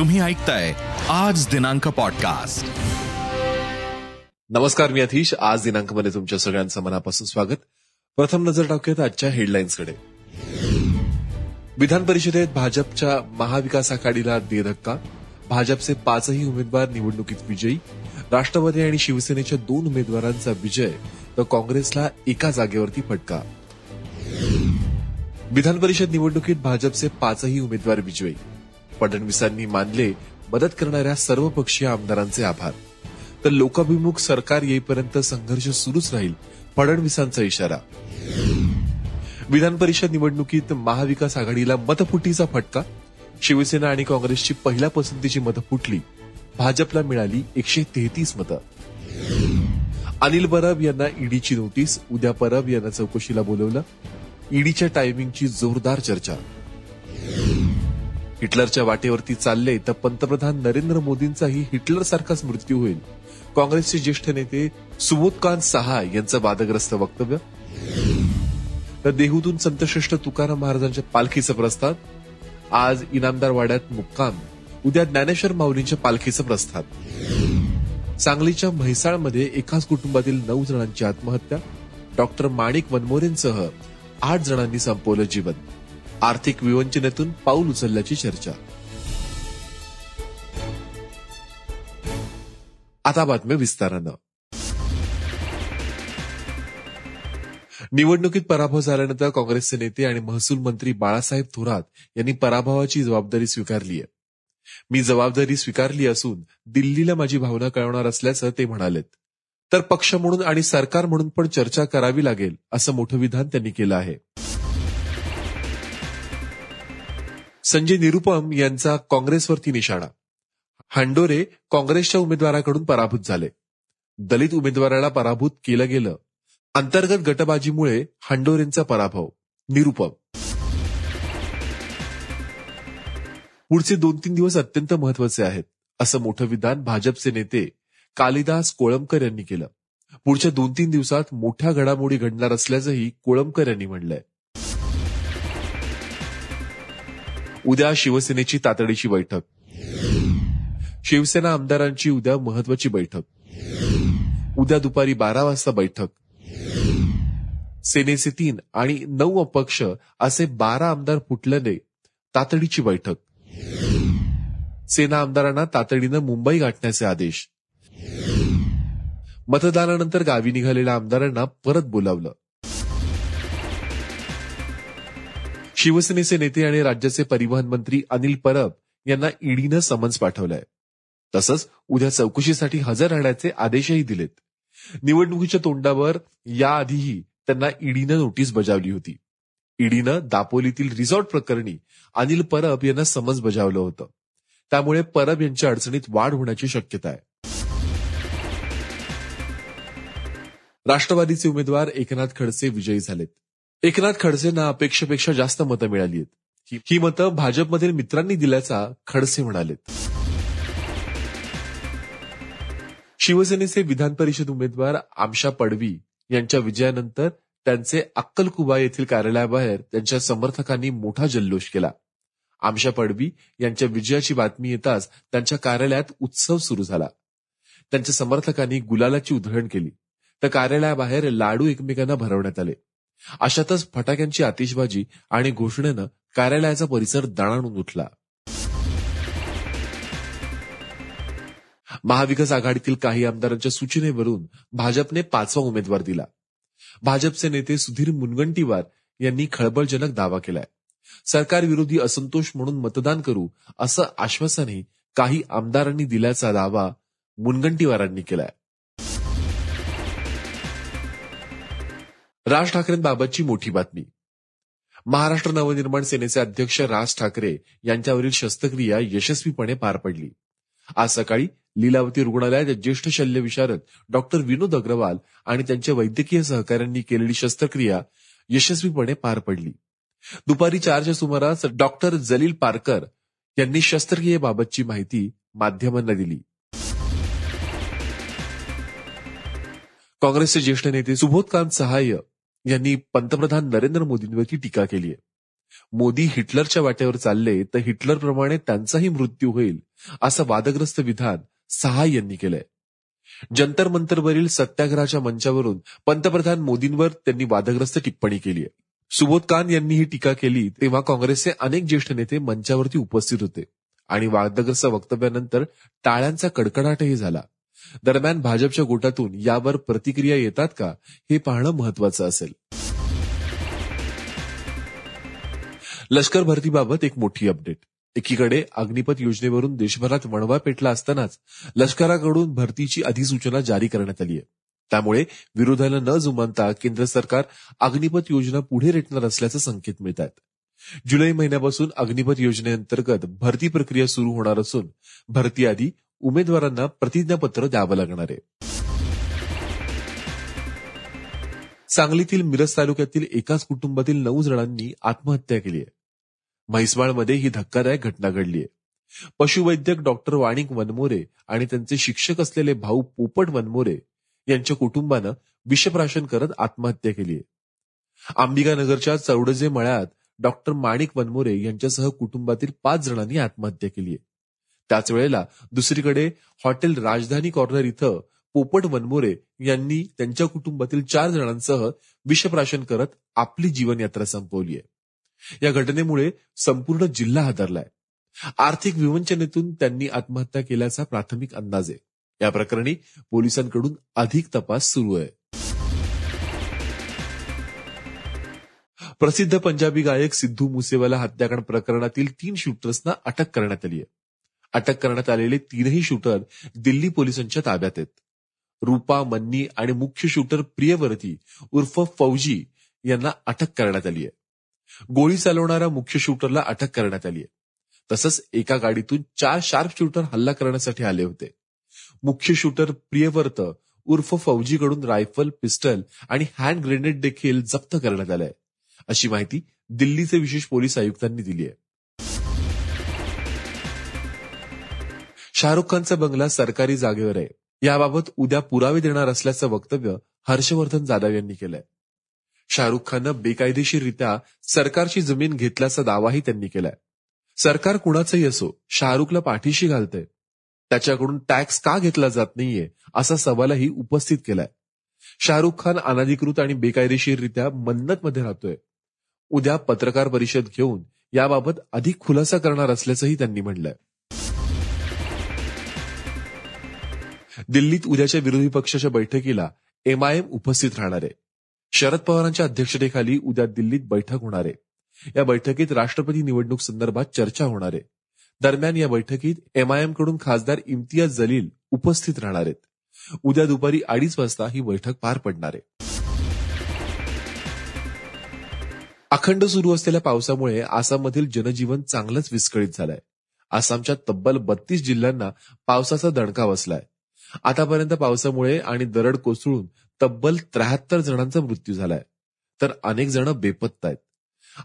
तुम्ही ऐकताय आज दिनांक पॉडकास्ट नमस्कार मी अधीश. आज दिनांकमध्ये तुमच्या सगळ्यांचं मनापासून स्वागत. प्रथम नजर टाकूयात आजच्या हेडलाईन्सकडे विधान परिषदेत भाजपच्या महाविकास आघाडीला दे धक्का. भाजपचे पाचही उमेदवार निवडणुकीत विजयी. राष्ट्रवादी आणि शिवसेनेच्या दोन उमेदवारांचा विजय तर काँग्रेसला एका जागेवरती फटका. विधान परिषद निवडणुकीत भाजपचे पाचही उमेदवार विजयी. फडणवीसांनी मानले मदत करणाऱ्या सर्व पक्षीय आमदारांचे आभार. तर लोकाभिमुख सरकार येईपर्यंत संघर्ष सुरूच राहील फडणवीसांचा इशारा. विधान परिषद निवडणुकीत महाविकास आघाडीला मतफुटीचा फटका शिवसेना आणि काँग्रेसची पहिल्या पसंतीची मतं फुटली भाजपला मिळाली एकशे तेहतीस मतं. अनिल परब यांना ईडीची नोटीस उद्या परब यांना चौकशीला बोलवलं ईडीच्या टायमिंगची जोरदार चर्चा. हिटलरच्या वाटेवरती चालले तर पंतप्रधान नरेंद्र मोदींचाही हिटलर सारखाच मृत्यू होईल. काँग्रेसचे ज्येष्ठ नेते सुबोधकांत सहा यांचं वादग्रस्त वक्तव्य? तर देहूतून संतश्रेष्ठ तुकाराम महाराजांच्या पालखीचं प्रस्थान. आज इनामदार वाड्यात मुक्काम. उद्या ज्ञानेश्वर माऊलींच्या पालखीचं प्रस्थान. सांगलीच्या म्हैसाळमध्ये एकाच कुटुंबातील नऊ जणांची आत्महत्या. डॉक्टर माणिक वनमोरेंसह आठ जणांनी संपवलं जीवन. आर्थिक विवंचनेतून पाऊल उचलल्याची चर्चा. आता बातम्या विस्तारानं. निवडणुकीत पराभव झाल्यानंतर काँग्रेसचे नेते आणि महसूल मंत्री बाळासाहेब थोरात यांनी पराभवाची जबाबदारी स्वीकारली आहे. मी जबाबदारी स्वीकारली असून दिल्लीला माझी भावना कळवणार असल्याचं ते म्हणालेत. तर पक्ष म्हणून आणि सरकार म्हणून पण चर्चा करावी लागेल असं मोठं विधान त्यांनी केलं आहे. संजय निरुपम यांचा काँग्रेसवरती निशाणा. हांडोरे काँग्रेसच्या उमेदवाराकडून पराभूत झाले. दलित उमेदवाराला पराभूत केलं गेलं. अंतर्गत गटबाजीमुळे हांडोरेंचा पराभव. निरुपम. पुढचे दोन तीन दिवस अत्यंत महत्त्वाचे आहेत असं मोठं विधान भाजपचे नेते कालिदास कोळंबकर यांनी केलं. पुढच्या दोन तीन दिवसात मोठ्या घडामोडी घडणार असल्याचंही कोळंबकर यांनी म्हणलंय उद्या शिवसेनेची तातडीची बैठक. शिवसेना आमदारांची उद्या महत्वाची बैठक. उद्या दुपारी बारा वाजता बैठक. सेनेचे तीन आणि नऊ अपक्ष असे बारा आमदार फुटल्याने तातडीची बैठक. सेना आमदारांना तातडीनं मुंबई गाठण्याचे आदेश. मतदानानंतर गावी निघालेल्या आमदारांना परत बोलावलं. शिवसेनेचे नेते आणि राज्याचे परिवहन मंत्री अनिल परब यांना ईडीनं समन्स पाठवलंय. तसंच उद्या चौकशीसाठी हजर राहण्याचे आदेशही दिलेत. निवडणुकीच्या तोंडावर याआधीही त्यांना ईडीनं नोटीस बजावली होती. ईडीनं दापोलीतील रिसॉर्ट प्रकरणी अनिल परब यांना समन्स बजावलं होतं. त्यामुळे परब यांच्या अडचणीत वाढ होण्याची शक्यता आहे. राष्ट्रवादीचे उमेदवार एकनाथ खडसे विजयी झालेत. एकनाथ खडसेंना अपेक्षेपेक्षा जास्त मतं मिळाली आहेत ही मतं भाजपमधील मित्रांनी दिल्याचा खडसे म्हणालेत. शिवसेनेचे विधान परिषद उमेदवार आमशा पडवी यांच्या विजयानंतर त्यांचे अक्कलकुबा येथील कार्यालयाबाहेर त्यांच्या समर्थकांनी मोठा जल्लोष केला. आमशा पडवी यांच्या विजयाची बातमी येताच त्यांच्या कार्यालयात उत्सव सुरू झाला. त्यांच्या समर्थकांनी गुलालाची उधळण केली. तर कार्यालयाबाहेर लाडू एकमेकांना भरवण्यात आले. अशातच फटाक्यांची आतिषबाजी आणि घोषणेनं कार्यालयाचा परिसर दणाणून उठला. महाविकास आघाडीतील काही आमदारांच्या सूचनेवरून भाजपने पाचवा उमेदवार दिला. भाजपचे नेते सुधीर मुनगंटीवार यांनी खळबळजनक दावा केलाय. सरकार विरोधी असंतोष म्हणून मतदान करू असं आश्वासनही काही आमदारांनी दिल्याचा दावा मुनगंटीवारांनी केलाय. राज ठाकरेंबाबतची मोठी बातमी. महाराष्ट्र नवनिर्माण सेनेचे अध्यक्ष राज ठाकरे यांच्यावरील शस्त्रक्रिया यशस्वीपणे पार पडली. आज सकाळी लीलावती रुग्णालयात ज्येष्ठ शल्य विशारद डॉक्टर विनोद अग्रवाल आणि त्यांच्या वैद्यकीय सहकाऱ्यांनी केलेली शस्त्रक्रिया यशस्वीपणे पार पडली. दुपारी चारच्या सुमारास डॉक्टर जलील पारकर यांनी शस्त्रक्रियेबाबतची माहिती माध्यमांना दिली. काँग्रेसचे ज्येष्ठ नेते सुबोधकांत सहाय्य यांनी पंतप्रधान नरेंद्र मोदींवरची टीका केली आहे. मोदी हिटलरच्या वाट्यावर चालले तर हिटलरप्रमाणे त्यांचाही मृत्यू होईल असं वादग्रस्त विधान सहा यांनी केलंय. जंतर मंतरवरील सत्याग्रहाच्या मंचावरून पंतप्रधान मोदींवर त्यांनी वादग्रस्त टिप्पणी केली आहे. सुबोध कान यांनी ही टीका केली तेव्हा काँग्रेसचे अनेक ज्येष्ठ नेते मंचावरती उपस्थित होते आणि वादग्रस्त वक्तव्यानंतर टाळ्यांचा कडकडाटही झाला. दरम्यान भाजपच्या गोटातून यावर प्रतिक्रिया येतात का हे पाहणं महत्वाचं असेल. लष्कर भरतीबाबत एक मोठी अपडेट. एकीकडे अग्निपथ योजनेवरून देशभरात वणवा पेटला असतानाच लष्कराकडून भरतीची अधिसूचना जारी करण्यात आली आहे. त्यामुळे विरोधाला न जुमानता केंद्र सरकार अग्निपथ योजना पुढे रेटणार असल्याचे संकेत मिळत आहेत. जुलै महिन्यापासून अग्निपथ योजनेअंतर्गत भरती प्रक्रिया सुरू होणार असून भरती आधी उमेदवारांना प्रतिज्ञापत्र द्यावं लागणार आहे. सांगलीतील मिरज तालुक्यातील एकाच कुटुंबातील नऊ जणांनी आत्महत्या केली आहे. म्हैसवाळमध्ये ही धक्कादायक घटना घडली आहे. पशुवैद्यक डॉक्टर वाणिक वनमोरे आणि त्यांचे शिक्षक असलेले भाऊ पोपट वनमोरे यांच्या कुटुंबानं विषप्राशन करत आत्महत्या केली आहे. अंबिकानगरच्या चौडजे मळ्यात डॉक्टर माणिक वनमोरे यांच्यासह कुटुंबातील पाच जणांनी आत्महत्या केली आहे. त्याच वेळेला दुसरीकडे हॉटेल राजधानी कॉर्नर इथं पोपट वनमोरे यांनी त्यांच्या कुटुंबातील चार जणांसह विषप्राशन करत आपली जीवनयात्रा संपवली आहे. या घटनेमुळे संपूर्ण जिल्हा हादरलाय. आर्थिक विवंचनेतून त्यांनी आत्महत्या केल्याचा प्राथमिक अंदाज आहे. या प्रकरणी पोलिसांकडून अधिक तपास सुरू आहे. प्रसिद्ध पंजाबी गायक सिद्धू मुसेवाला हत्याकांड प्रकरणातील तीन शूटर्सना अटक करण्यात आली आहे. अटक करण्यात आलेले तीनही शूटर दिल्ली पोलिसांच्या ताब्यात आहेत. रूपा मन्नी आणि मुख्य शूटर प्रियवर्ती उर्फ फौजी यांना अटक करण्यात आली आहे. गोळी चालवणाऱ्या मुख्य शूटरला अटक करण्यात आली आहे. तसंच एका गाडीतून चार शार्प शूटर हल्ला करण्यासाठी आले होते. मुख्य शूटर प्रियवर्त उर्फ फौजीकडून रायफल पिस्टल आणि हँड ग्रेनेड देखील जप्त करण्यात आलाय. अशी माहिती दिल्लीचे विशेष पोलीस आयुक्तांनी दिली आहे. शाहरुख खानचा बंगला सरकारी जागेवर आहे. याबाबत उद्या पुरावे देणार असल्याचं वक्तव्य हर्षवर्धन जाधव यांनी केलंय. शाहरुख खाननं बेकायदेशीररित्या सरकारची जमीन घेतल्याचा दावाही त्यांनी केलाय. सरकार कुणाचंही असो शाहरुखला पाठीशी घालतंय. त्याच्याकडून टॅक्स का घेतला जात नाहीये असा सवालही उपस्थित केलाय. शाहरुख खान अनाधिकृत आणि बेकायदेशीररित्या मन्नत मध्ये राहतोय. उद्या पत्रकार परिषद घेऊन याबाबत अधिक खुलासा करणार असल्याचंही त्यांनी म्हटलंय. दिल्लीत उद्याच्या विरोधी पक्षाच्या बैठकीला एमआयएम उपस्थित राहणार आहे. शरद पवारांच्या अध्यक्षतेखाली उद्या दिल्लीत बैठक होणार आहे. या बैठकीत राष्ट्रपती निवडणूक संदर्भात चर्चा होणार आहे. दरम्यान या बैठकीत एमआयएमकडून खासदार इम्तियाज जलील उपस्थित राहणार आहेत. उद्या दुपारी अडीच वाजता ही बैठक पार पडणार आहे. अखंड सुरू असलेल्या पावसामुळे आसाममधील जनजीवन चांगलंच विस्कळीत झालंय. आसामच्या तब्बल बत्तीस जिल्ह्यांना पावसाचा दणका बसलाय. आतापर्यंत पावसामुळे आणि दरड कोसळून तब्बल त्र्याहत्तर जणांचा मृत्यू झालाय. तर अनेक जण बेपत्ता आहेत.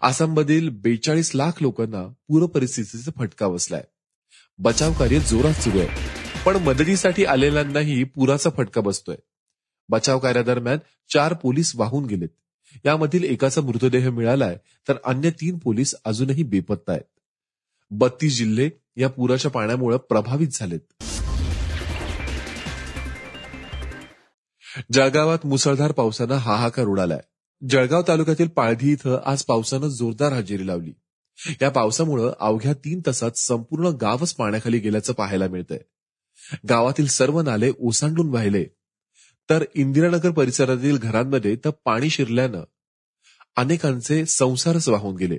आसाममधील बेचाळीस लाख लोकांना पूर परिस्थितीचा फटका बसलाय. बचाव कार्य जोरात सुरू आहे. पण मदतीसाठी आलेल्यांनाही पुराचा फटका बसतोय. बचाव कार्यादरम्यान चार पोलीस वाहून गेलेत. यामधील एकाचा मृतदेह मिळालाय तर अन्य तीन पोलीस अजूनही बेपत्ता आहेत. बत्तीस जिल्हे या पुराच्या पाण्यामुळे प्रभावित झालेत. जळगावात मुसळधार पावसानं हाहाकार उडालाय. जळगाव तालुक्यातील पाळधी इथं आज पावसानं जोरदार हजेरी लावली. या पावसामुळे अवघ्या तीन तासात संपूर्ण गावच पाण्याखाली गेल्याचं पाहायला मिळतंय. गावातील सर्व नाले ओसांडून वाहिले. तर इंदिरानगर परिसरातील घरांमध्ये तर पाणी शिरल्यानं अनेकांचे संसारच वाहून गेले.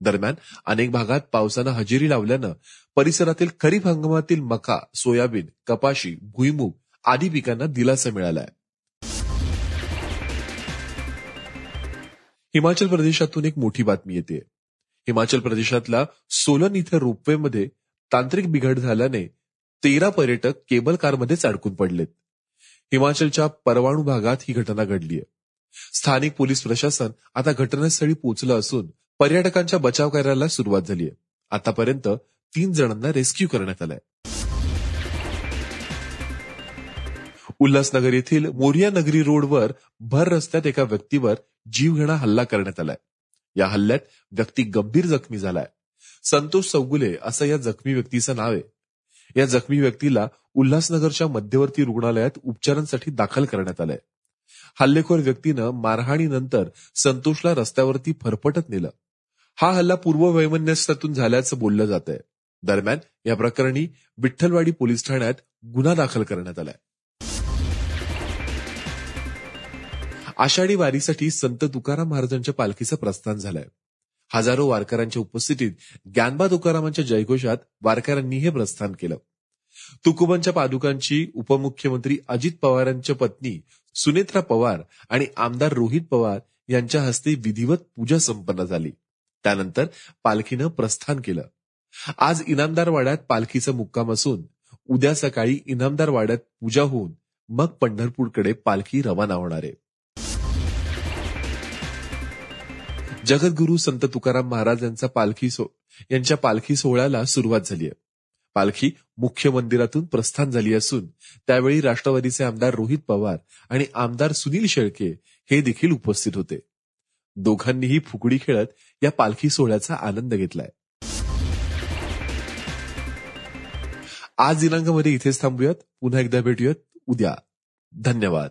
दरम्यान अनेक भागात पावसानं हजेरी लावल्यानं परिसरातील खरीप हंगामातील मका सोयाबीन कपाशी भुईमूग आदी पिकांना दिलासा मिळालाय. हिमाचल प्रदेशातून एक मोठी बातमी येते. हिमाचल प्रदेशातला सोलन इथं रोपवे मध्ये तांत्रिक बिघड झाल्याने तेरा पर्यटक केबल कारमध्येच अडकून पडलेत. हिमाचलच्या परवाणू भागात ही घटना घडलीय स्थानिक पोलीस प्रशासन आता घटनास्थळी पोहोचलं असून पर्यटकांच्या बचाव कार्याला सुरुवात झाली आहे. आतापर्यंत तीन जणांना रेस्क्यू करण्यात आलाय. उल्हासनगर येथील मोरिया नगरी रोडवर भर रस्त्यात एका व्यक्तीवर जीवघेणा हल्ला करण्यात आलाय. या हल्ल्यात व्यक्ती गंभीर जखमी झालाय. संतोष चौगुले असं या जखमी व्यक्तीचं नाव आहे. या जखमी व्यक्तीला उल्हासनगरच्या मध्यवर्ती रुग्णालयात उपचारांसाठी दाखल करण्यात आलंय. हल्लेखोर व्यक्तीनं मारहाणीनंतर संतोषला रस्त्यावरती फरफटत नेलं. हा हल्ला पूर्व वैमनस्यातून झाल्याचं बोललं जात आहे दरम्यान या प्रकरणी विठ्ठलवाडी पोलीस ठाण्यात गुन्हा दाखल करण्यात आलाय. आषाढी वारीसाठी संत तुकाराम महाराजांच्या पालखीचं प्रस्थान झालंय. हजारो वारकऱ्यांच्या उपस्थितीत ज्ञानबा तुकारामांच्या जयघोषात वारकऱ्यांनी हे प्रस्थान केलं. तुकोबांच्या पादुकांची उपमुख्यमंत्री अजित पवारांच्या पत्नी सुनेत्रा पवार आणि आमदार रोहित पवार यांच्या हस्ते विधिवत पूजा संपन्न झाली. त्यानंतर पालखीनं प्रस्थान केलं. आज इनामदार वाड्यात पालखीचा मुक्काम असून उद्या सकाळी इनामदार वाड्यात पूजा होऊन मग पंढरपूरकडे पालखी रवाना होणार आहे. जगद्गुरु संत तुकाराम महाराज यांचा पालखी सो यांच्या पालखी सोहळ्याला सुरुवात झाली आहे. पालखी मुख्य मंदिरातून प्रस्थान झाली असून त्यावेळी राष्ट्रवादीचे आमदार रोहित पवार आणि आमदार सुनील शेळके हे देखील उपस्थित होते. दोघांनीही फुगडी खेळत या पालखी सोहळ्याचा आनंद घेतलाय. आज दिनांकामध्ये इथेच थांबूयात. पुन्हा एकदा भेटूयात. उद्या. धन्यवाद.